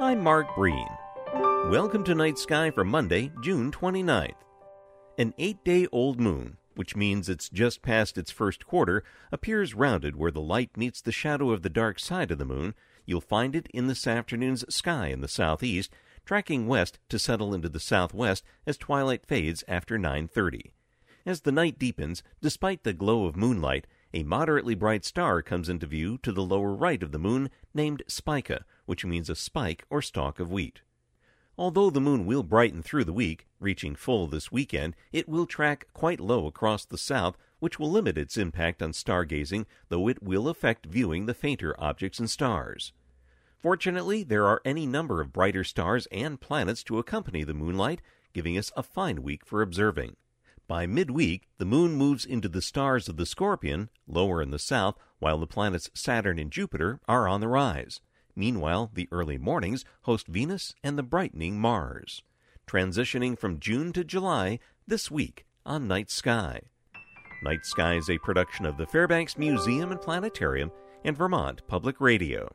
I'm Mark Breen. Welcome to Night Sky for Monday, June 29th. An eight day old moon, which means it's just past its first quarter, appears rounded where the light meets the shadow of the dark side of the moon. You'll find it in this afternoon's sky in the southeast, tracking west to settle into the southwest as twilight fades after 9:30. As the night deepens, despite the glow of moonlight, a moderately bright star comes into view to the lower right of the moon named Spica, which means a spike or stalk of wheat. Although the moon will brighten through the week, reaching full this weekend, it will track quite low across the south, which will limit its impact on stargazing, though it will affect viewing the fainter objects and stars. Fortunately, there are any number of brighter stars and planets to accompany the moonlight, giving us a fine week for observing. By midweek, the moon moves into the stars of the Scorpion, lower in the south, while the planets Saturn and Jupiter are on the rise. Meanwhile, the early mornings host Venus and the brightening Mars. Transitioning from June to July this week on Night Sky. Night Sky is a production of the Fairbanks Museum and Planetarium and Vermont Public Radio.